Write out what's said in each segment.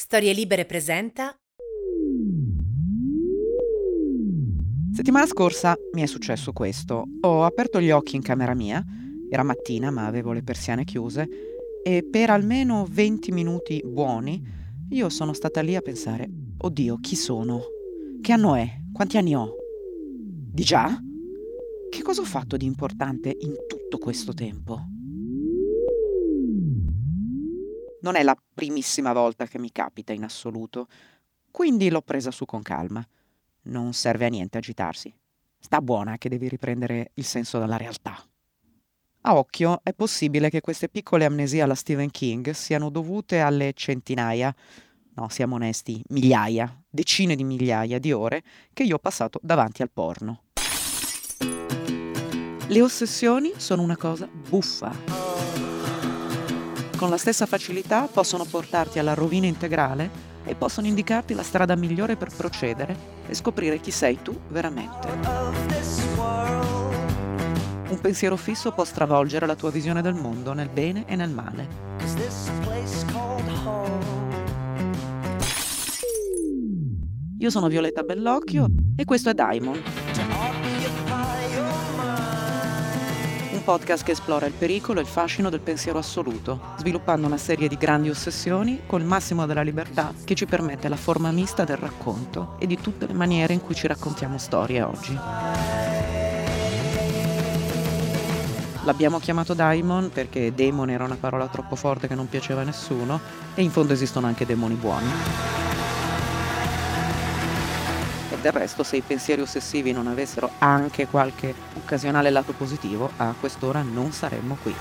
Storie Libere presenta Settimana scorsa mi è successo questo. Ho aperto gli occhi in camera mia, era mattina ma avevo le persiane chiuse, e per almeno 20 minuti buoni io sono stata lì a pensare, oddio, chi sono? Che anno è? Quanti anni ho? Di già? Che cosa ho fatto di importante in tutto questo tempo? Non è la primissima volta che mi capita in assoluto, quindi l'ho presa su con calma. Non serve a niente agitarsi. Sta buona che devi riprendere il senso della realtà. A occhio è possibile che queste piccole amnesie alla Stephen King siano dovute alle centinaia, no, siamo onesti, migliaia, decine di migliaia di ore che io ho passato davanti al porno. Le ossessioni sono una cosa buffa con la stessa facilità possono portarti alla rovina integrale e possono indicarti la strada migliore per procedere e scoprire chi sei tu veramente. Un pensiero fisso può stravolgere la tua visione del mondo nel bene e nel male. Io sono Violetta Bellocchio e questo è Diamond podcast che esplora il pericolo e il fascino del pensiero assoluto, sviluppando una serie di grandi ossessioni con il massimo della libertà che ci permette la forma mista del racconto e di tutte le maniere in cui ci raccontiamo storie oggi. L'abbiamo chiamato Daimon perché demon era una parola troppo forte che non piaceva a nessuno e in fondo esistono anche demoni buoni. Del resto, se i pensieri ossessivi non avessero anche qualche occasionale lato positivo, a quest'ora non saremmo qui.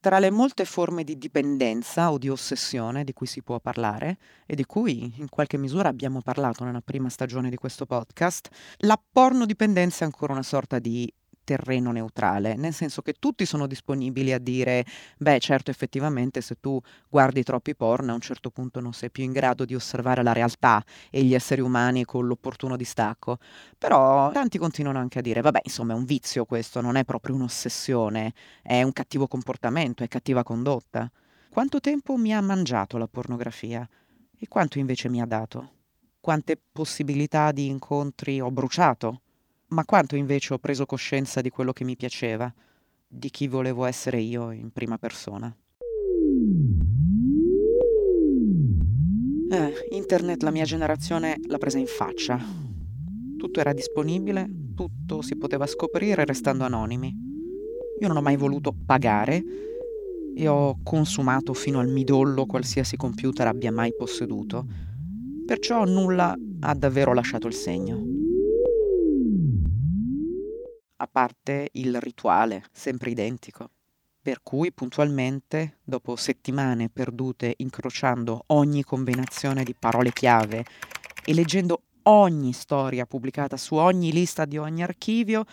Tra le molte forme di dipendenza o di ossessione di cui si può parlare, e di cui in qualche misura abbiamo parlato nella prima stagione di questo podcast, la pornodipendenza è ancora una sorta di terreno neutrale, nel senso che tutti sono disponibili a dire, beh certo effettivamente se tu guardi troppi porn a un certo punto non sei più in grado di osservare la realtà e gli esseri umani con l'opportuno distacco, però tanti continuano anche a dire, vabbè insomma è un vizio questo, non è proprio un'ossessione, è un cattivo comportamento, è cattiva condotta. Quanto tempo mi ha mangiato la pornografia e quanto invece mi ha dato? Quante possibilità di incontri ho bruciato? Ma quanto invece ho preso coscienza di quello che mi piaceva, di chi volevo essere io in prima persona. Eh, internet la mia generazione l'ha presa in faccia. Tutto era disponibile, tutto si poteva scoprire restando anonimi. Io non ho mai voluto pagare e ho consumato fino al midollo qualsiasi computer abbia mai posseduto. Perciò nulla ha davvero lasciato il segno a parte il rituale, sempre identico. Per cui puntualmente, dopo settimane perdute incrociando ogni combinazione di parole chiave e leggendo ogni storia pubblicata su ogni lista di ogni archivio,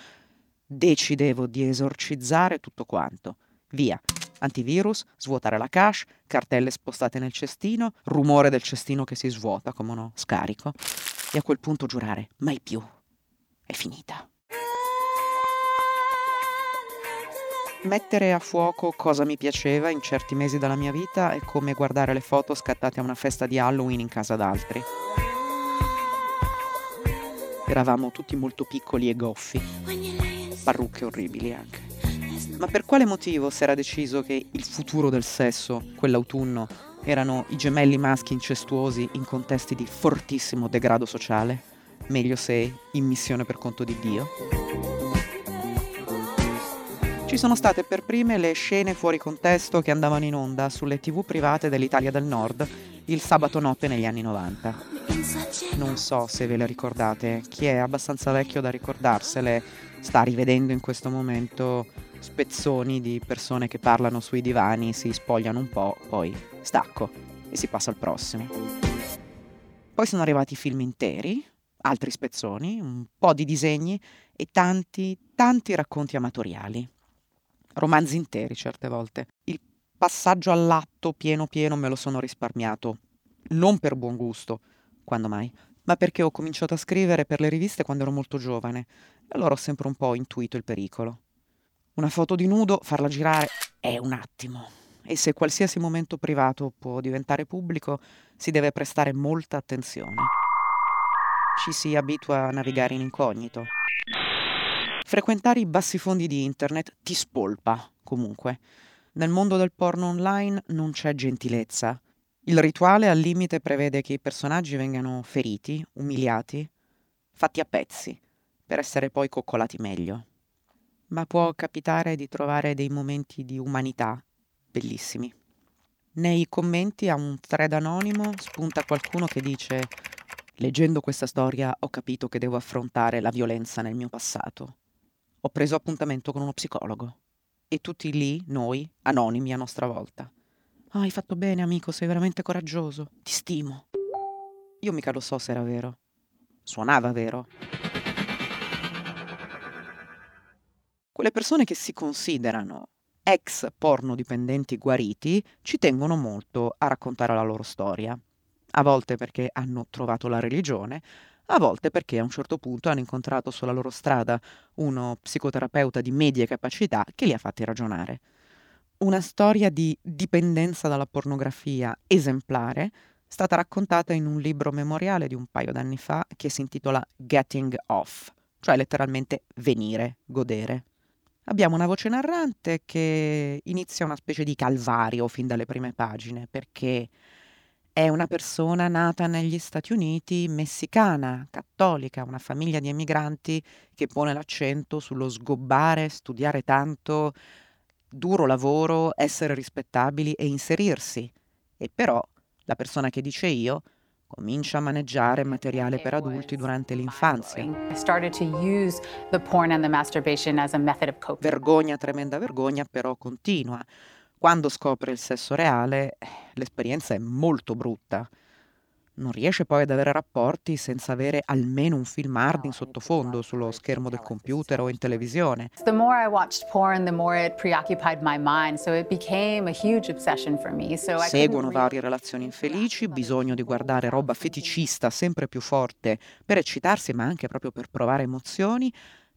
decidevo di esorcizzare tutto quanto. Via. Antivirus, svuotare la cache, cartelle spostate nel cestino, rumore del cestino che si svuota, come no, scarico. E a quel punto giurare, mai più. È finita. Mettere a fuoco cosa mi piaceva in certi mesi della mia vita è come guardare le foto scattate a una festa di Halloween in casa d'altri. Eravamo tutti molto piccoli e goffi, parrucche orribili anche. Ma per quale motivo si era deciso che il futuro del sesso, quell'autunno, erano i gemelli maschi incestuosi in contesti di fortissimo degrado sociale? Meglio se in missione per conto di Dio? Ci sono state per prime le scene fuori contesto che andavano in onda sulle tv private dell'Italia del Nord il sabato notte negli anni 90. Non so se ve le ricordate, chi è abbastanza vecchio da ricordarsele sta rivedendo in questo momento spezzoni di persone che parlano sui divani, si spogliano un po', poi stacco e si passa al prossimo. Poi sono arrivati film interi, altri spezzoni, un po' di disegni e tanti, tanti racconti amatoriali. Romanzi interi certe volte. Il passaggio all'atto pieno pieno me lo sono risparmiato. Non per buon gusto, quando mai, ma perché ho cominciato a scrivere per le riviste quando ero molto giovane e allora ho sempre un po' intuito il pericolo. Una foto di nudo, farla girare è un attimo. E se qualsiasi momento privato può diventare pubblico, si deve prestare molta attenzione. Ci si abitua a navigare in incognito. Frequentare i bassi fondi di internet ti spolpa, comunque. Nel mondo del porno online non c'è gentilezza. Il rituale al limite prevede che i personaggi vengano feriti, umiliati, fatti a pezzi, per essere poi coccolati meglio. Ma può capitare di trovare dei momenti di umanità bellissimi. Nei commenti a un thread anonimo spunta qualcuno che dice Leggendo questa storia ho capito che devo affrontare la violenza nel mio passato. Ho preso appuntamento con uno psicologo. E tutti lì, noi, anonimi a nostra volta. Ah, hai fatto bene, amico, sei veramente coraggioso. Ti stimo. Io mica lo so se era vero. Suonava vero. Quelle persone che si considerano ex porno dipendenti guariti ci tengono molto a raccontare la loro storia. A volte perché hanno trovato la religione, a volte perché a un certo punto hanno incontrato sulla loro strada uno psicoterapeuta di medie capacità che li ha fatti ragionare. Una storia di dipendenza dalla pornografia esemplare è stata raccontata in un libro memoriale di un paio d'anni fa che si intitola Getting Off, cioè letteralmente venire, godere. Abbiamo una voce narrante che inizia una specie di calvario fin dalle prime pagine, perché è una persona nata negli Stati Uniti, messicana, cattolica, una famiglia di emigranti che pone l'accento sullo sgobbare, studiare tanto, duro lavoro, essere rispettabili e inserirsi. E però la persona che dice io comincia a maneggiare materiale per adulti durante l'infanzia. Vergogna, tremenda vergogna, però continua. Quando scopre il sesso reale, l'esperienza è molto brutta. Non riesce poi ad avere rapporti senza avere almeno un film hard in sottofondo sullo schermo del computer o in televisione. The more I watched porn, the more it preoccupied my mind, so it became a huge obsession for me. So Seguono varie relazioni infelici, bisogno di guardare roba feticista sempre più forte per eccitarsi, ma anche proprio per provare emozioni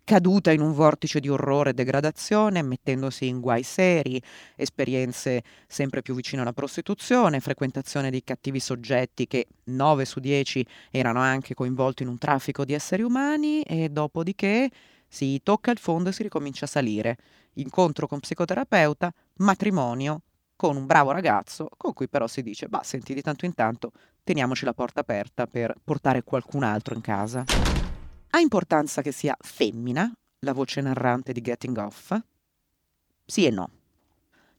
caduta in un vortice di orrore e degradazione, mettendosi in guai seri, esperienze sempre più vicine alla prostituzione, frequentazione di cattivi soggetti che 9 su 10 erano anche coinvolti in un traffico di esseri umani e dopodiché si tocca il fondo e si ricomincia a salire. Incontro con psicoterapeuta, matrimonio con un bravo ragazzo con cui però si dice, bah, senti di tanto in tanto teniamoci la porta aperta per portare qualcun altro in casa. Ha importanza che sia femmina, la voce narrante di Getting Off? Sì e no.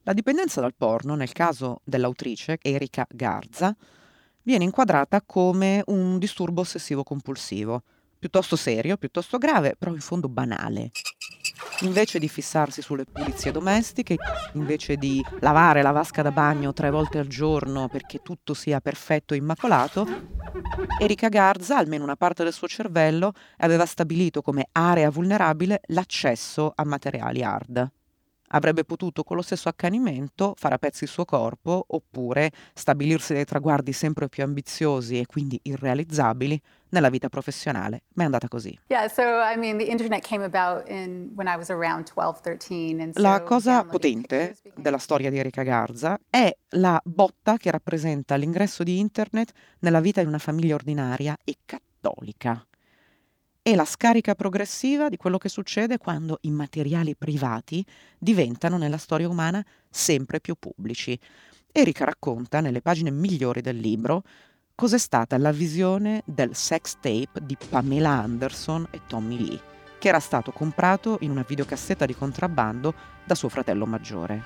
La dipendenza dal porno, nel caso dell'autrice Erika Garza, viene inquadrata come un disturbo ossessivo compulsivo, piuttosto serio, piuttosto grave, però in fondo banale. Invece di fissarsi sulle pulizie domestiche, invece di lavare la vasca da bagno tre volte al giorno perché tutto sia perfetto e immacolato, Erika Garza, almeno una parte del suo cervello, aveva stabilito come area vulnerabile l'accesso a materiali hard. Avrebbe potuto con lo stesso accanimento fare a pezzi il suo corpo oppure stabilirsi dei traguardi sempre più ambiziosi e quindi irrealizzabili nella vita professionale, ma è andata così. La cosa potente della storia di Erika Garza è la botta che rappresenta l'ingresso di internet nella vita di una famiglia ordinaria e cattolica e la scarica progressiva di quello che succede quando i materiali privati diventano nella storia umana sempre più pubblici. Erika racconta nelle pagine migliori del libro cos'è stata la visione del sex tape di Pamela Anderson e Tommy Lee, che era stato comprato in una videocassetta di contrabbando da suo fratello maggiore.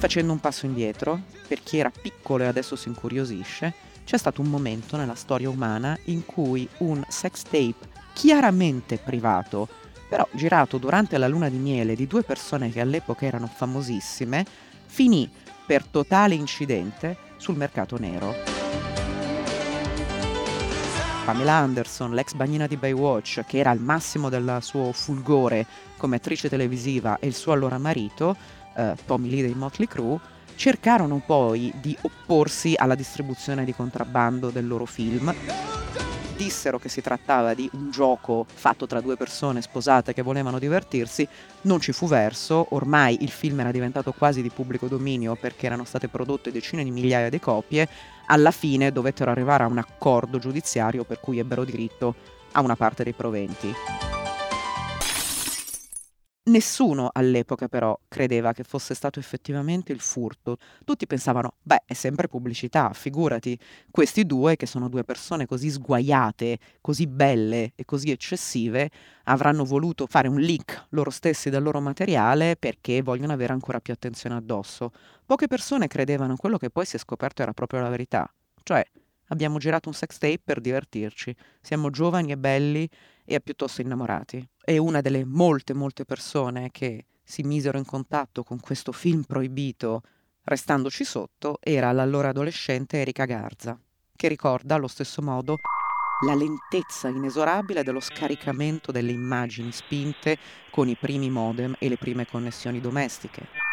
Facendo un passo indietro, per chi era piccolo e adesso si incuriosisce, c'è stato un momento nella storia umana in cui un sex tape chiaramente privato, però girato durante la luna di miele di due persone che all'epoca erano famosissime, finì per totale incidente sul mercato nero. Pamela Anderson, l'ex bagnina di Baywatch, che era al massimo del suo fulgore come attrice televisiva, e il suo allora marito, eh, Tommy Lee dei Motley Crue, cercarono poi di opporsi alla distribuzione di contrabbando del loro film dissero che si trattava di un gioco fatto tra due persone sposate che volevano divertirsi, non ci fu verso, ormai il film era diventato quasi di pubblico dominio perché erano state prodotte decine di migliaia di copie, alla fine dovettero arrivare a un accordo giudiziario per cui ebbero diritto a una parte dei proventi. Nessuno all'epoca però credeva che fosse stato effettivamente il furto. Tutti pensavano, beh, è sempre pubblicità, figurati, questi due, che sono due persone così sguaiate, così belle e così eccessive, avranno voluto fare un leak loro stessi del loro materiale perché vogliono avere ancora più attenzione addosso. Poche persone credevano quello che poi si è scoperto era proprio la verità. Cioè, abbiamo girato un sex tape per divertirci, siamo giovani e belli e piuttosto innamorati. E una delle molte, molte persone che si misero in contatto con questo film proibito, restandoci sotto, era l'allora adolescente Erika Garza, che ricorda allo stesso modo la lentezza inesorabile dello scaricamento delle immagini spinte con i primi modem e le prime connessioni domestiche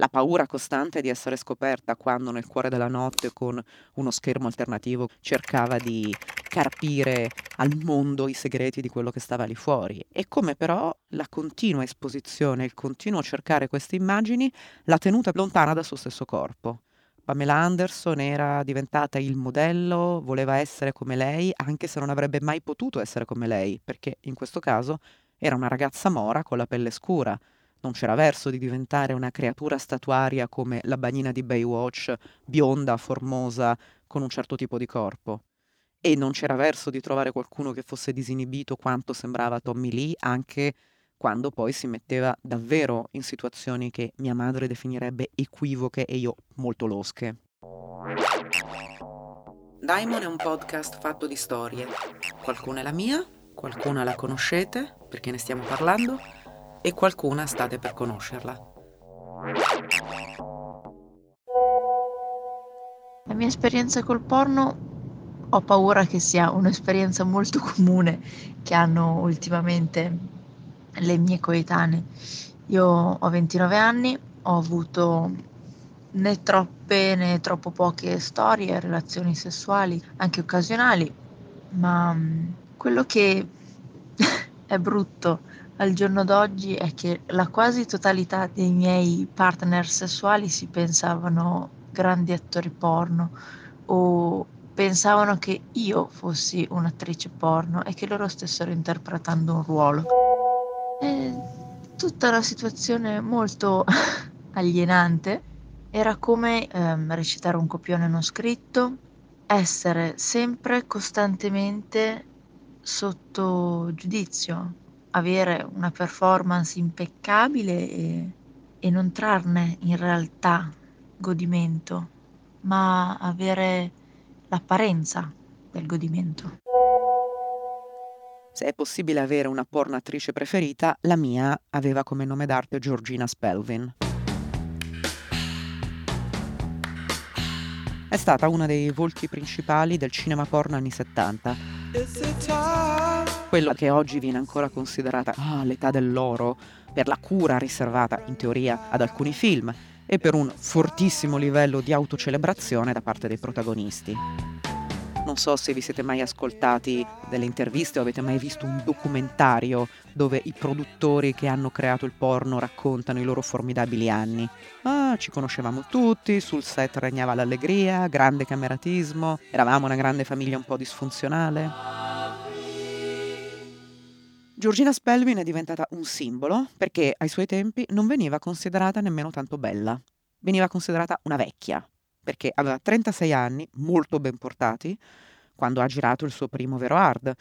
la paura costante di essere scoperta quando nel cuore della notte con uno schermo alternativo cercava di carpire al mondo i segreti di quello che stava lì fuori e come però la continua esposizione, il continuo cercare queste immagini l'ha tenuta lontana dal suo stesso corpo. Pamela Anderson era diventata il modello, voleva essere come lei, anche se non avrebbe mai potuto essere come lei, perché in questo caso era una ragazza mora con la pelle scura, non c'era verso di diventare una creatura statuaria come la bagnina di Baywatch, bionda, formosa, con un certo tipo di corpo. E non c'era verso di trovare qualcuno che fosse disinibito quanto sembrava Tommy Lee, anche quando poi si metteva davvero in situazioni che mia madre definirebbe equivoche e io molto losche. Daimon è un podcast fatto di storie. Qualcuna è la mia, qualcuna la conoscete perché ne stiamo parlando e qualcuna state per conoscerla. La mia esperienza col porno ho paura che sia un'esperienza molto comune che hanno ultimamente le mie coetanee. Io ho 29 anni, ho avuto né troppe né troppo poche storie, relazioni sessuali, anche occasionali, ma mm, quello che è brutto al giorno d'oggi è che la quasi totalità dei miei partner sessuali si pensavano grandi attori porno o pensavano che io fossi un'attrice porno e che loro stessero interpretando un ruolo. È tutta una situazione molto alienante. Era come ehm, recitare un copione non scritto, essere sempre costantemente sotto giudizio, avere una performance impeccabile e, e non trarne in realtà godimento, ma avere l'apparenza del godimento. Se è possibile avere una pornatrice preferita, la mia aveva come nome d'arte Georgina Spelvin. È stata una dei volti principali del cinema porno anni 70 quella che oggi viene ancora considerata ah, l'età dell'oro per la cura riservata in teoria ad alcuni film e per un fortissimo livello di autocelebrazione da parte dei protagonisti. Non so se vi siete mai ascoltati delle interviste o avete mai visto un documentario dove i produttori che hanno creato il porno raccontano i loro formidabili anni. Ah, ci conoscevamo tutti, sul set regnava l'allegria, grande cameratismo, eravamo una grande famiglia un po' disfunzionale. Georgina Spelvin è diventata un simbolo perché ai suoi tempi non veniva considerata nemmeno tanto bella. Veniva considerata una vecchia, perché aveva 36 anni, molto ben portati, quando ha girato il suo primo vero hard,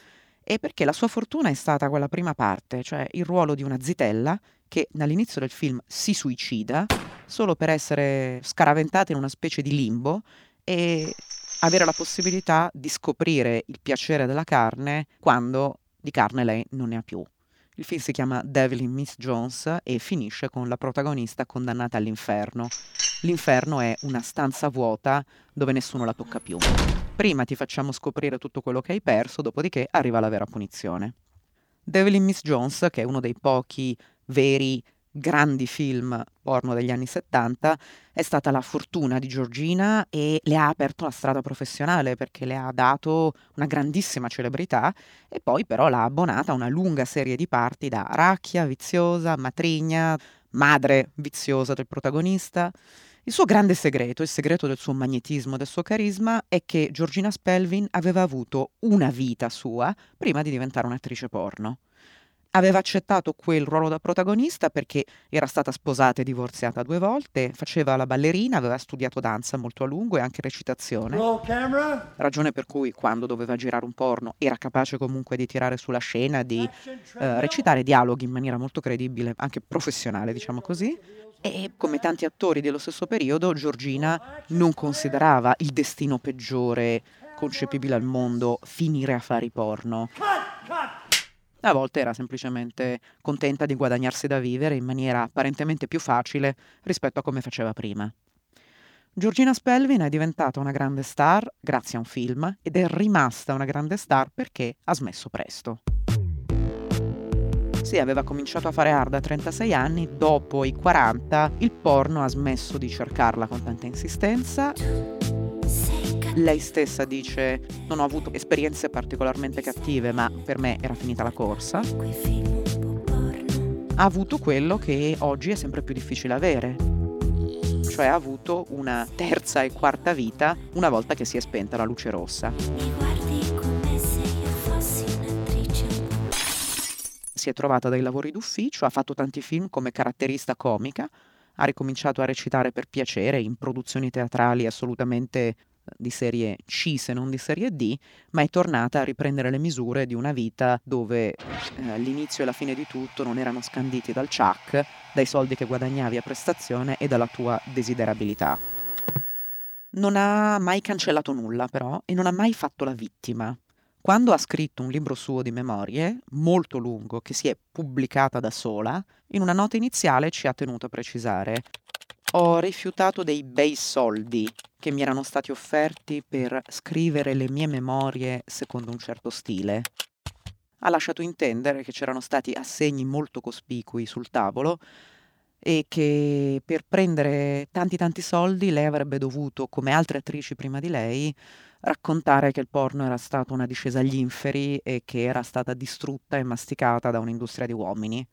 e perché la sua fortuna è stata quella prima parte, cioè il ruolo di una zitella che dall'inizio del film si suicida solo per essere scaraventata in una specie di limbo e avere la possibilità di scoprire il piacere della carne quando di carne lei non ne ha più. Il film si chiama Devil in Miss Jones e finisce con la protagonista condannata all'inferno. L'inferno è una stanza vuota dove nessuno la tocca più. Prima ti facciamo scoprire tutto quello che hai perso, dopodiché arriva la vera punizione. Devil in Miss Jones, che è uno dei pochi veri grandi film porno degli anni 70 è stata la fortuna di Giorgina e le ha aperto la strada professionale perché le ha dato una grandissima celebrità e poi però l'ha abbonata a una lunga serie di parti da racchia, viziosa, matrigna, madre viziosa del protagonista. Il suo grande segreto, il segreto del suo magnetismo, del suo carisma, è che Giorgina Spelvin aveva avuto una vita sua prima di diventare un'attrice porno aveva accettato quel ruolo da protagonista perché era stata sposata e divorziata due volte, faceva la ballerina, aveva studiato danza molto a lungo e anche recitazione. Ragione per cui quando doveva girare un porno era capace comunque di tirare sulla scena, di eh, recitare dialoghi in maniera molto credibile, anche professionale, diciamo così. E come tanti attori dello stesso periodo, Giorgina non considerava il destino peggiore concepibile al mondo finire a fare i porno. Cut, cut. A volte era semplicemente contenta di guadagnarsi da vivere in maniera apparentemente più facile rispetto a come faceva prima. Giorgina Spelvin è diventata una grande star grazie a un film ed è rimasta una grande star perché ha smesso presto. Sì, aveva cominciato a fare hard a 36 anni, dopo i 40 il porno ha smesso di cercarla con tanta insistenza lei stessa dice non ho avuto esperienze particolarmente cattive, ma per me era finita la corsa. Ha avuto quello che oggi è sempre più difficile avere, cioè ha avuto una terza e quarta vita una volta che si è spenta la luce rossa. Si è trovata dai lavori d'ufficio, ha fatto tanti film come caratterista comica, ha ricominciato a recitare per piacere in produzioni teatrali assolutamente di serie C se non di serie D, ma è tornata a riprendere le misure di una vita dove eh, l'inizio e la fine di tutto non erano scanditi dal chuck, dai soldi che guadagnavi a prestazione e dalla tua desiderabilità. Non ha mai cancellato nulla però e non ha mai fatto la vittima. Quando ha scritto un libro suo di memorie, molto lungo, che si è pubblicata da sola, in una nota iniziale ci ha tenuto a precisare ho rifiutato dei bei soldi che mi erano stati offerti per scrivere le mie memorie secondo un certo stile. Ha lasciato intendere che c'erano stati assegni molto cospicui sul tavolo e che per prendere tanti tanti soldi lei avrebbe dovuto, come altre attrici prima di lei, raccontare che il porno era stata una discesa agli inferi e che era stata distrutta e masticata da un'industria di uomini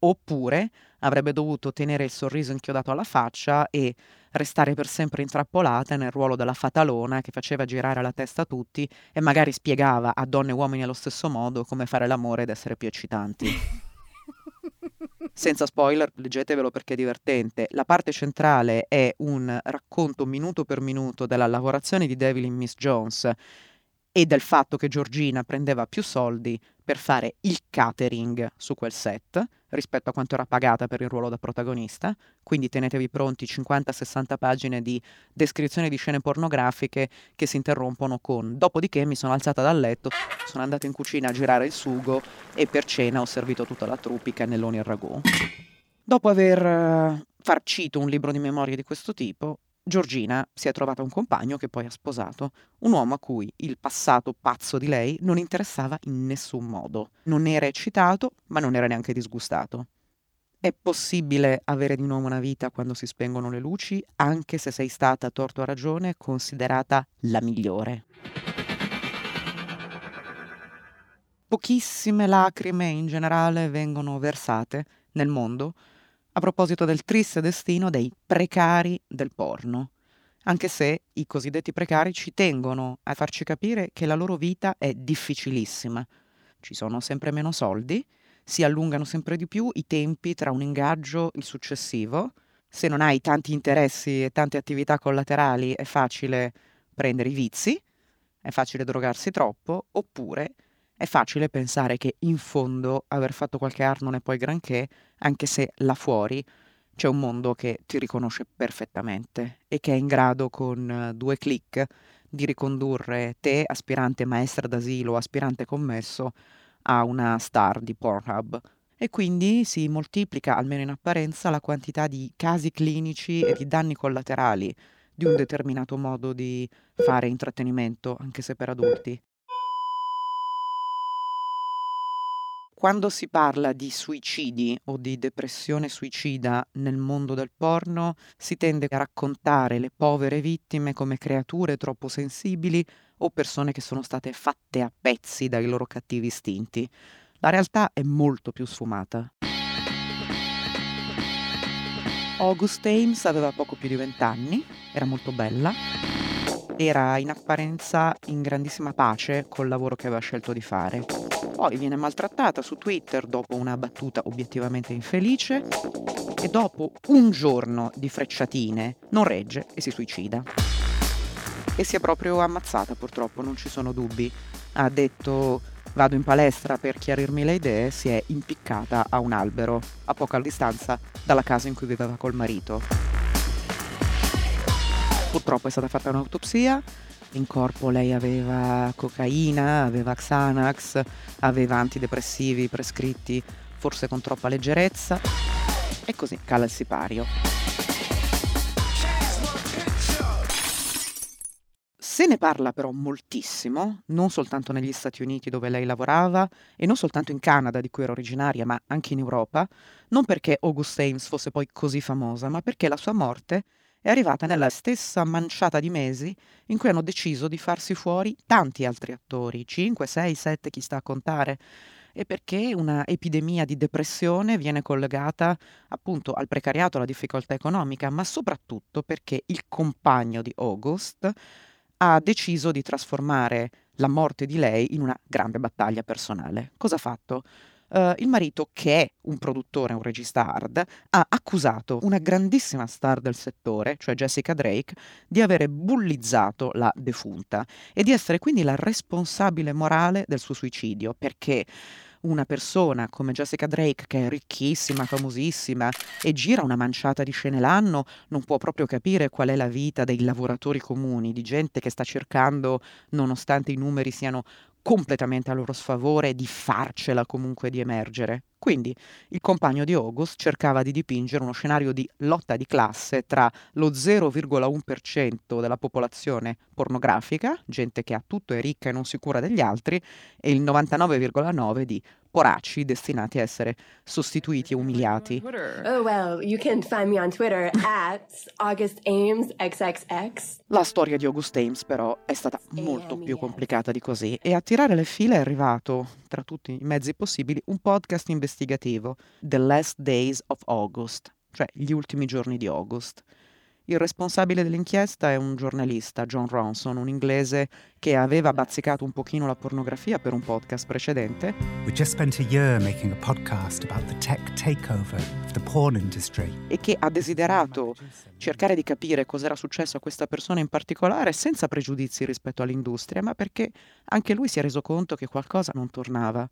oppure avrebbe dovuto tenere il sorriso inchiodato alla faccia e restare per sempre intrappolata nel ruolo della fatalona che faceva girare la testa a tutti e magari spiegava a donne e uomini allo stesso modo come fare l'amore ed essere più eccitanti. Senza spoiler, leggetevelo perché è divertente. La parte centrale è un racconto minuto per minuto della lavorazione di Devil in Miss Jones e del fatto che Giorgina prendeva più soldi per fare il catering su quel set rispetto a quanto era pagata per il ruolo da protagonista, quindi tenetevi pronti 50-60 pagine di descrizione di scene pornografiche che si interrompono con dopodiché mi sono alzata dal letto, sono andata in cucina a girare il sugo e per cena ho servito tutta la truppi, cannelloni e ragù. Dopo aver uh, farcito un libro di memorie di questo tipo, Giorgina si è trovata un compagno che poi ha sposato, un uomo a cui il passato pazzo di lei non interessava in nessun modo. Non era eccitato, ma non era neanche disgustato. È possibile avere di nuovo una vita quando si spengono le luci, anche se sei stata, a torto a ragione, considerata la migliore. Pochissime lacrime in generale vengono versate nel mondo a proposito del triste destino dei precari del porno, anche se i cosiddetti precari ci tengono a farci capire che la loro vita è difficilissima. Ci sono sempre meno soldi, si allungano sempre di più i tempi tra un ingaggio e il successivo. Se non hai tanti interessi e tante attività collaterali è facile prendere i vizi, è facile drogarsi troppo, oppure è facile pensare che in fondo aver fatto qualche art non è poi granché, anche se là fuori c'è un mondo che ti riconosce perfettamente e che è in grado con eh, due clic di ricondurre te, aspirante maestra d'asilo o aspirante commesso, a una star di Pornhub. e quindi si moltiplica, almeno in apparenza, la quantità di casi clinici e di danni collaterali di un determinato modo di fare intrattenimento, anche se per adulti. Quando si parla di suicidi o di depressione suicida nel mondo del porno, si tende a raccontare le povere vittime come creature troppo sensibili o persone che sono state fatte a pezzi dai loro cattivi istinti. La realtà è molto più sfumata. August Ames aveva poco più di vent'anni, era molto bella, era in apparenza in grandissima pace col lavoro che aveva scelto di fare. Poi viene maltrattata su Twitter dopo una battuta obiettivamente infelice e dopo un giorno di frecciatine non regge e si suicida. E si è proprio ammazzata purtroppo, non ci sono dubbi. Ha detto Vado in palestra per chiarirmi le idee, si è impiccata a un albero a poca distanza dalla casa in cui viveva col marito. Purtroppo è stata fatta un'autopsia, in corpo lei aveva cocaina, aveva Xanax, aveva antidepressivi prescritti forse con troppa leggerezza e così cala il sipario. Se ne parla però moltissimo, non soltanto negli Stati Uniti dove lei lavorava e non soltanto in Canada di cui era originaria, ma anche in Europa, non perché August Ames fosse poi così famosa, ma perché la sua morte è arrivata nella stessa manciata di mesi in cui hanno deciso di farsi fuori tanti altri attori, 5, 6, 7, chi sta a contare, e perché una epidemia di depressione viene collegata appunto al precariato, alla difficoltà economica, ma soprattutto perché il compagno di August ha deciso di trasformare la morte di lei in una grande battaglia personale. Cosa ha fatto? Uh, il marito, che è un produttore, un regista hard, ha accusato una grandissima star del settore, cioè Jessica Drake, di avere bullizzato la defunta e di essere quindi la responsabile morale del suo suicidio, perché una persona come Jessica Drake, che è ricchissima, famosissima e gira una manciata di scene l'anno, non può proprio capire qual è la vita dei lavoratori comuni, di gente che sta cercando, nonostante i numeri siano completamente a loro sfavore, di farcela comunque di emergere. Quindi il compagno di August cercava di dipingere uno scenario di lotta di classe tra lo 0,1% della popolazione pornografica, gente che ha tutto, è ricca e non si cura degli altri, e il 99,9% di poracci destinati a essere sostituiti e umiliati. Oh well, you can find me on Twitter at AugustAmesXXX. La storia di August Ames però è stata molto più complicata di così e a tirare le file è arrivato, tra tutti i mezzi possibili, un podcast investigativo, The Last Days of August, cioè gli ultimi giorni di August. Il responsabile dell'inchiesta è un giornalista, John Ronson, un inglese che aveva bazzicato un pochino la pornografia per un podcast precedente. E che ha desiderato cercare di capire cos'era successo a questa persona in particolare senza pregiudizi rispetto all'industria, ma perché anche lui si è reso conto che qualcosa non tornava.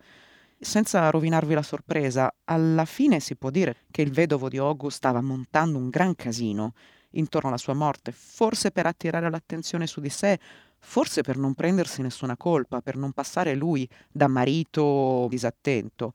Senza rovinarvi la sorpresa, alla fine si può dire che il vedovo di August stava montando un gran casino intorno alla sua morte, forse per attirare l'attenzione su di sé, forse per non prendersi nessuna colpa, per non passare lui da marito disattento.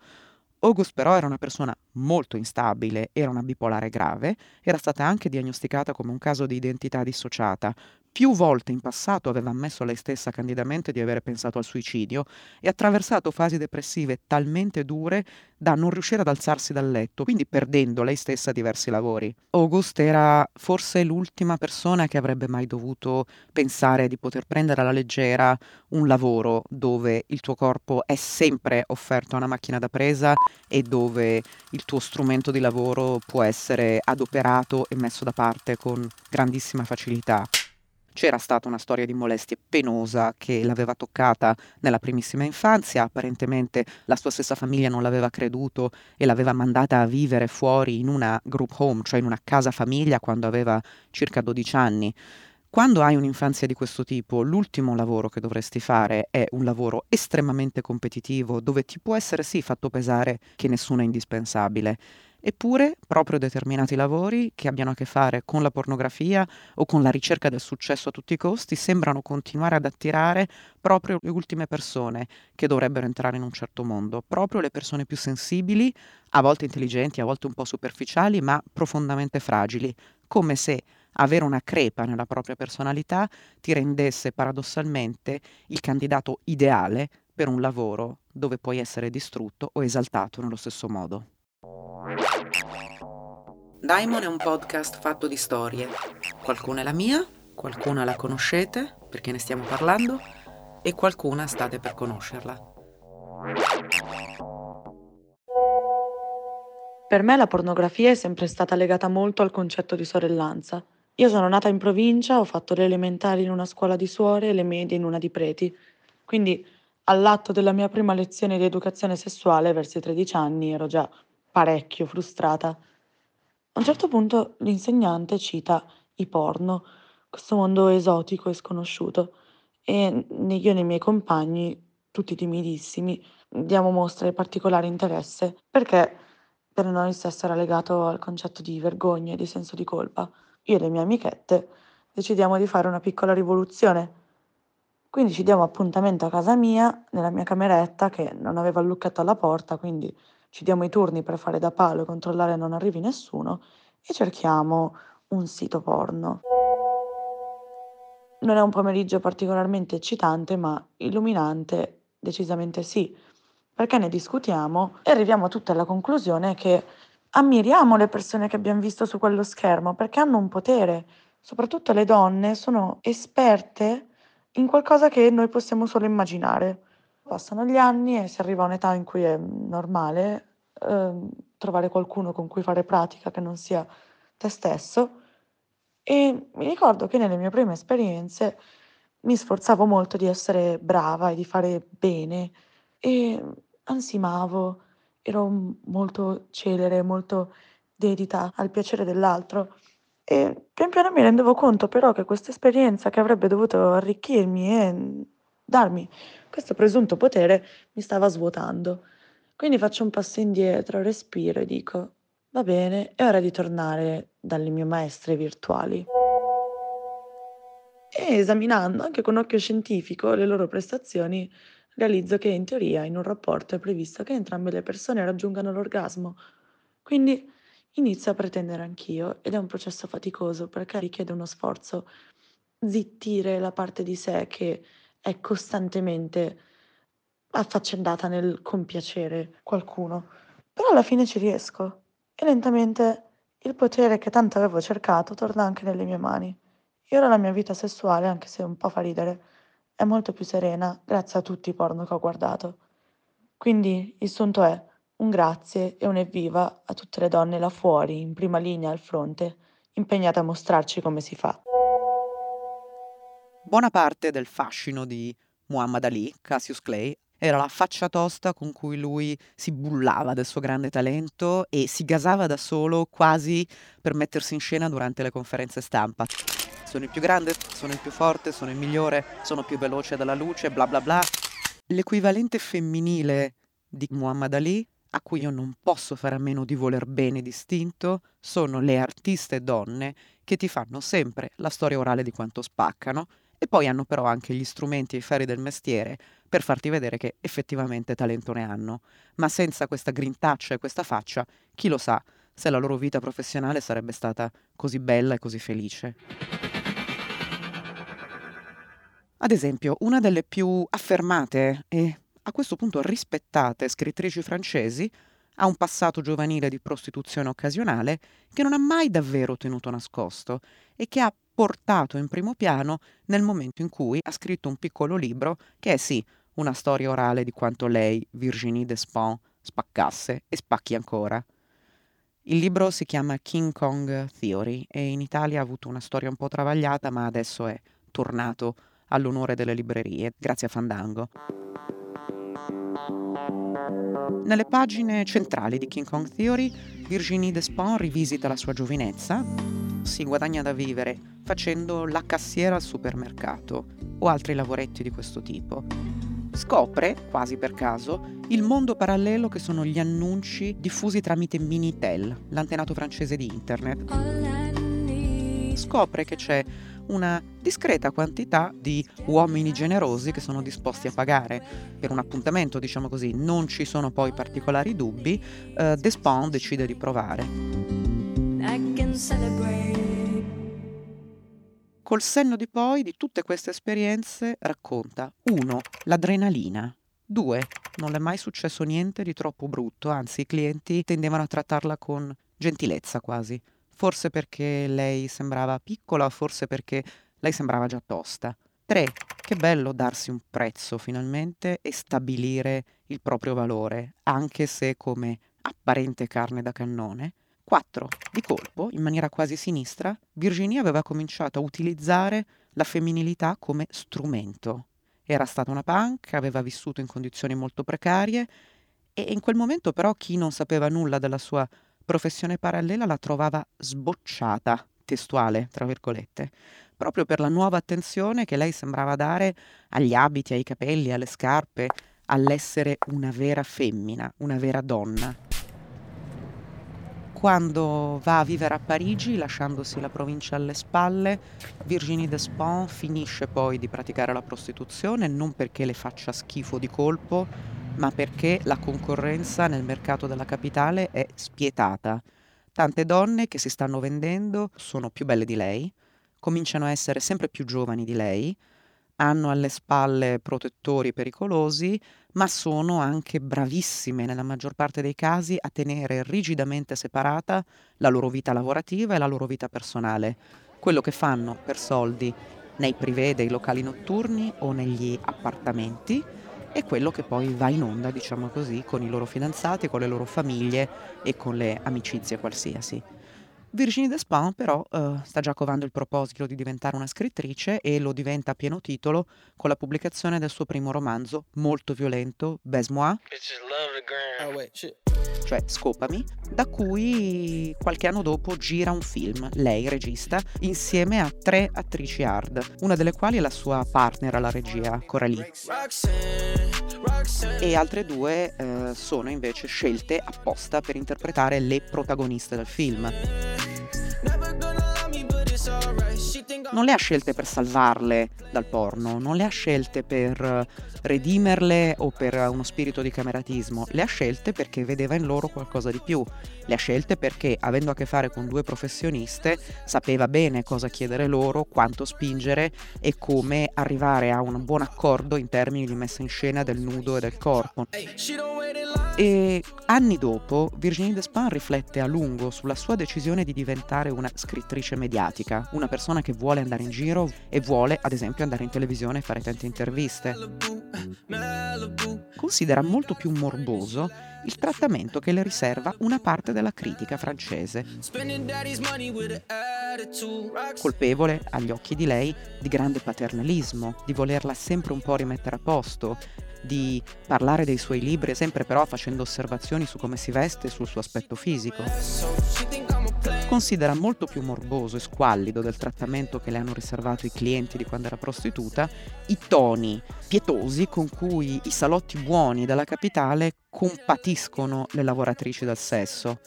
August però era una persona molto instabile, era una bipolare grave, era stata anche diagnosticata come un caso di identità dissociata, più volte in passato aveva ammesso lei stessa candidamente di avere pensato al suicidio e attraversato fasi depressive talmente dure da non riuscire ad alzarsi dal letto, quindi perdendo lei stessa diversi lavori. August era forse l'ultima persona che avrebbe mai dovuto pensare di poter prendere alla leggera un lavoro dove il tuo corpo è sempre offerto a una macchina da presa e dove il tuo strumento di lavoro può essere adoperato e messo da parte con grandissima facilità. C'era stata una storia di molestie penosa che l'aveva toccata nella primissima infanzia, apparentemente la sua stessa famiglia non l'aveva creduto e l'aveva mandata a vivere fuori in una group home, cioè in una casa famiglia quando aveva circa 12 anni. Quando hai un'infanzia di questo tipo, l'ultimo lavoro che dovresti fare è un lavoro estremamente competitivo, dove ti può essere sì fatto pesare che nessuno è indispensabile. Eppure, proprio determinati lavori che abbiano a che fare con la pornografia o con la ricerca del successo a tutti i costi sembrano continuare ad attirare proprio le ultime persone che dovrebbero entrare in un certo mondo, proprio le persone più sensibili, a volte intelligenti, a volte un po' superficiali, ma profondamente fragili, come se avere una crepa nella propria personalità ti rendesse paradossalmente il candidato ideale per un lavoro dove puoi essere distrutto o esaltato nello stesso modo. Daimon è un podcast fatto di storie. Qualcuna è la mia, qualcuna la conoscete perché ne stiamo parlando e qualcuna state per conoscerla. Per me la pornografia è sempre stata legata molto al concetto di sorellanza. Io sono nata in provincia, ho fatto le elementari in una scuola di suore e le medie in una di preti. Quindi all'atto della mia prima lezione di educazione sessuale, verso i 13 anni, ero già parecchio frustrata. A un certo punto l'insegnante cita i porno, questo mondo esotico e sconosciuto, e io e i miei compagni, tutti timidissimi, diamo mostra di particolare interesse, perché per noi il sesso era legato al concetto di vergogna e di senso di colpa. Io e le mie amichette decidiamo di fare una piccola rivoluzione. Quindi ci diamo appuntamento a casa mia, nella mia cameretta, che non aveva il lucchetto alla porta, quindi ci diamo i turni per fare da palo e controllare non arrivi nessuno e cerchiamo un sito porno. Non è un pomeriggio particolarmente eccitante, ma illuminante decisamente sì, perché ne discutiamo e arriviamo tutti alla conclusione che ammiriamo le persone che abbiamo visto su quello schermo perché hanno un potere, soprattutto le donne sono esperte in qualcosa che noi possiamo solo immaginare. Passano gli anni e si arriva a un'età in cui è normale eh, trovare qualcuno con cui fare pratica che non sia te stesso. E mi ricordo che nelle mie prime esperienze mi sforzavo molto di essere brava e di fare bene e ansimavo, ero molto celere, molto dedita al piacere dell'altro. E pian piano mi rendevo conto però che questa esperienza che avrebbe dovuto arricchirmi e darmi questo presunto potere mi stava svuotando. Quindi faccio un passo indietro, respiro e dico, va bene, è ora di tornare dalle mie maestre virtuali. E esaminando anche con occhio scientifico le loro prestazioni, realizzo che in teoria in un rapporto è previsto che entrambe le persone raggiungano l'orgasmo. Quindi inizio a pretendere anch'io ed è un processo faticoso perché richiede uno sforzo zittire la parte di sé che è costantemente affaccendata nel compiacere qualcuno. Però alla fine ci riesco e lentamente il potere che tanto avevo cercato torna anche nelle mie mani. E ora la mia vita sessuale, anche se un po' fa ridere, è molto più serena grazie a tutti i porno che ho guardato. Quindi il sunto è un grazie e un evviva a tutte le donne là fuori, in prima linea al fronte, impegnate a mostrarci come si fa. Buona parte del fascino di Muhammad Ali, Cassius Clay, era la faccia tosta con cui lui si bullava del suo grande talento e si gasava da solo quasi per mettersi in scena durante le conferenze stampa. Sono il più grande, sono il più forte, sono il migliore, sono più veloce della luce, bla bla bla. L'equivalente femminile di Muhammad Ali, a cui io non posso fare a meno di voler bene distinto, sono le artiste donne che ti fanno sempre la storia orale di quanto spaccano e poi hanno però anche gli strumenti e i ferri del mestiere per farti vedere che effettivamente talento ne hanno. Ma senza questa grintaccia e questa faccia, chi lo sa se la loro vita professionale sarebbe stata così bella e così felice. Ad esempio, una delle più affermate e a questo punto rispettate scrittrici francesi ha un passato giovanile di prostituzione occasionale che non ha mai davvero tenuto nascosto e che ha portato in primo piano nel momento in cui ha scritto un piccolo libro che è sì una storia orale di quanto lei, Virginie Despont, spaccasse e spacchi ancora. Il libro si chiama King Kong Theory e in Italia ha avuto una storia un po' travagliata, ma adesso è tornato all'onore delle librerie, grazie a Fandango. Nelle pagine centrali di King Kong Theory, Virginie Despont rivisita la sua giovinezza, si guadagna da vivere facendo la cassiera al supermercato o altri lavoretti di questo tipo. Scopre, quasi per caso, il mondo parallelo che sono gli annunci diffusi tramite Minitel, l'antenato francese di internet. Scopre che c'è una discreta quantità di uomini generosi che sono disposti a pagare per un appuntamento, diciamo così. Non ci sono poi particolari dubbi. Uh, Despont decide di provare. Col senno di poi di tutte queste esperienze racconta 1. L'adrenalina. 2. Non le è mai successo niente di troppo brutto, anzi i clienti tendevano a trattarla con gentilezza quasi forse perché lei sembrava piccola, forse perché lei sembrava già tosta. 3. Che bello darsi un prezzo finalmente e stabilire il proprio valore, anche se come apparente carne da cannone. 4. Di colpo, in maniera quasi sinistra, Virginia aveva cominciato a utilizzare la femminilità come strumento. Era stata una punk, aveva vissuto in condizioni molto precarie e in quel momento però chi non sapeva nulla della sua professione parallela la trovava sbocciata, testuale, tra virgolette, proprio per la nuova attenzione che lei sembrava dare agli abiti, ai capelli, alle scarpe, all'essere una vera femmina, una vera donna. Quando va a vivere a Parigi, lasciandosi la provincia alle spalle, Virginie Despont finisce poi di praticare la prostituzione non perché le faccia schifo di colpo, ma perché la concorrenza nel mercato della capitale è spietata. Tante donne che si stanno vendendo sono più belle di lei, cominciano a essere sempre più giovani di lei, hanno alle spalle protettori pericolosi, ma sono anche bravissime nella maggior parte dei casi a tenere rigidamente separata la loro vita lavorativa e la loro vita personale. Quello che fanno per soldi nei privé dei locali notturni o negli appartamenti è quello che poi va in onda, diciamo così, con i loro fidanzati, con le loro famiglie e con le amicizie qualsiasi. Virginie Despins però uh, sta già covando il proposito di diventare una scrittrice e lo diventa a pieno titolo con la pubblicazione del suo primo romanzo molto violento, Baise-moi, oh, cioè Scopami, da cui qualche anno dopo gira un film, lei regista, insieme a tre attrici hard, una delle quali è la sua partner alla regia, Coralie. E altre due eh, sono invece scelte apposta per interpretare le protagoniste del film. Non le ha scelte per salvarle dal porno, non le ha scelte per redimerle o per uno spirito di cameratismo, le ha scelte perché vedeva in loro qualcosa di più, le ha scelte perché avendo a che fare con due professioniste sapeva bene cosa chiedere loro, quanto spingere e come arrivare a un buon accordo in termini di messa in scena del nudo e del corpo. E anni dopo Virginie Despins riflette a lungo sulla sua decisione di diventare una scrittrice mediatica, una persona che vuole andare in giro e vuole ad esempio andare in televisione e fare tante interviste. Considera molto più morboso il trattamento che le riserva una parte della critica francese. Colpevole, agli occhi di lei, di grande paternalismo, di volerla sempre un po' rimettere a posto, di parlare dei suoi libri, sempre però facendo osservazioni su come si veste e sul suo aspetto fisico. Considera molto più morboso e squallido del trattamento che le hanno riservato i clienti di quando era prostituta i toni pietosi con cui i salotti buoni della capitale compatiscono le lavoratrici del sesso.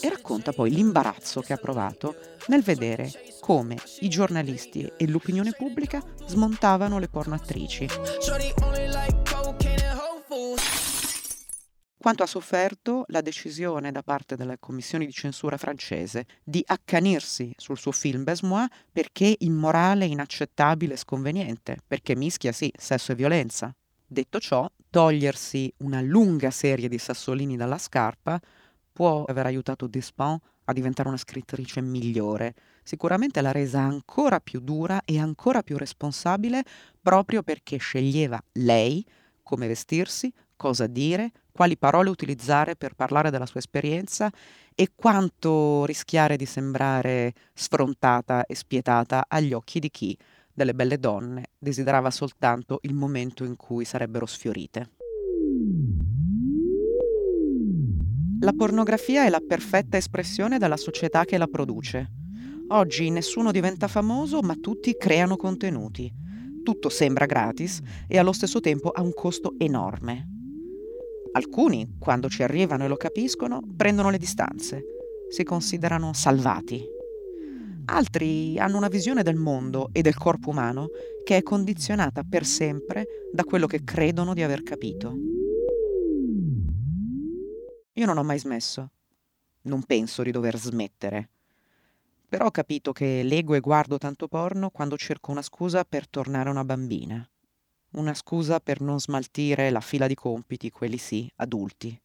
E racconta poi l'imbarazzo che ha provato nel vedere come i giornalisti e l'opinione pubblica smontavano le pornoattrici. Quanto ha sofferto la decisione da parte delle commissioni di censura francese di accanirsi sul suo film Besmois perché immorale, inaccettabile e sconveniente, perché mischia sì sesso e violenza. Detto ciò, togliersi una lunga serie di sassolini dalla scarpa può aver aiutato Despont a diventare una scrittrice migliore. Sicuramente l'ha resa ancora più dura e ancora più responsabile proprio perché sceglieva lei come vestirsi, cosa dire, quali parole utilizzare per parlare della sua esperienza e quanto rischiare di sembrare sfrontata e spietata agli occhi di chi, delle belle donne, desiderava soltanto il momento in cui sarebbero sfiorite. La pornografia è la perfetta espressione della società che la produce. Oggi nessuno diventa famoso, ma tutti creano contenuti. Tutto sembra gratis e allo stesso tempo ha un costo enorme. Alcuni, quando ci arrivano e lo capiscono, prendono le distanze, si considerano salvati. Altri hanno una visione del mondo e del corpo umano che è condizionata per sempre da quello che credono di aver capito. Io non ho mai smesso. Non penso di dover smettere. Però ho capito che leggo e guardo tanto porno quando cerco una scusa per tornare una bambina. Una scusa per non smaltire la fila di compiti, quelli sì, adulti.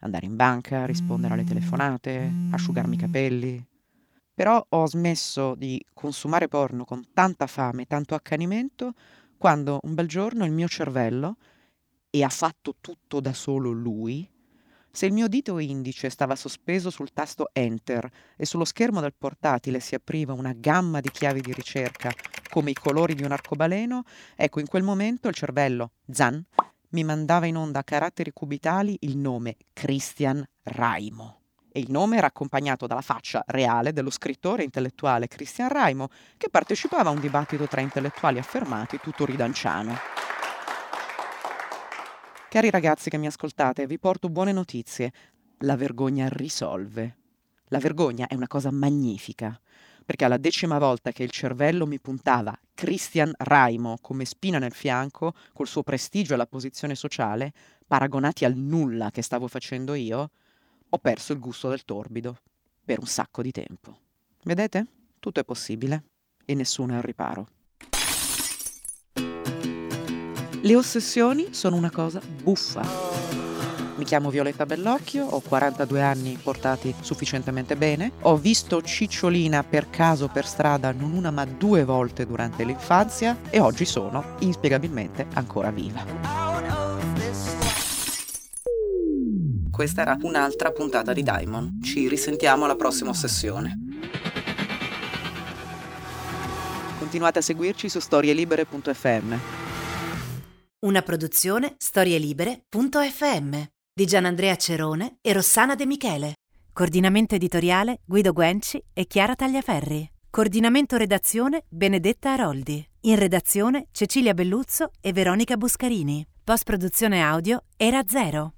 Andare in banca, rispondere alle telefonate, asciugarmi i capelli. Però ho smesso di consumare porno con tanta fame e tanto accanimento quando un bel giorno il mio cervello, e ha fatto tutto da solo lui, se il mio dito indice stava sospeso sul tasto Enter e sullo schermo del portatile si apriva una gamma di chiavi di ricerca come i colori di un arcobaleno, ecco in quel momento il cervello, zan, mi mandava in onda a caratteri cubitali il nome Christian Raimo. E il nome era accompagnato dalla faccia reale dello scrittore intellettuale Christian Raimo, che partecipava a un dibattito tra intellettuali affermati tutto ridanciano. Cari ragazzi che mi ascoltate, vi porto buone notizie. La vergogna risolve. La vergogna è una cosa magnifica, perché alla decima volta che il cervello mi puntava Christian Raimo come spina nel fianco, col suo prestigio e la posizione sociale, paragonati al nulla che stavo facendo io, ho perso il gusto del torbido per un sacco di tempo. Vedete? Tutto è possibile e nessuno è al riparo. Le ossessioni sono una cosa buffa. Mi chiamo Violetta Bellocchio, ho 42 anni portati sufficientemente bene. Ho visto Cicciolina per caso per strada non una ma due volte durante l'infanzia e oggi sono inspiegabilmente ancora viva. Questa era un'altra puntata di Diamond. Ci risentiamo alla prossima ossessione. Continuate a seguirci su storielibere.fm. Una produzione storielibere.fm di Gianandrea Cerone e Rossana De Michele. Coordinamento editoriale Guido Guenci e Chiara Tagliaferri. Coordinamento redazione Benedetta Aroldi. In redazione Cecilia Belluzzo e Veronica Buscarini. Post produzione audio Era Zero.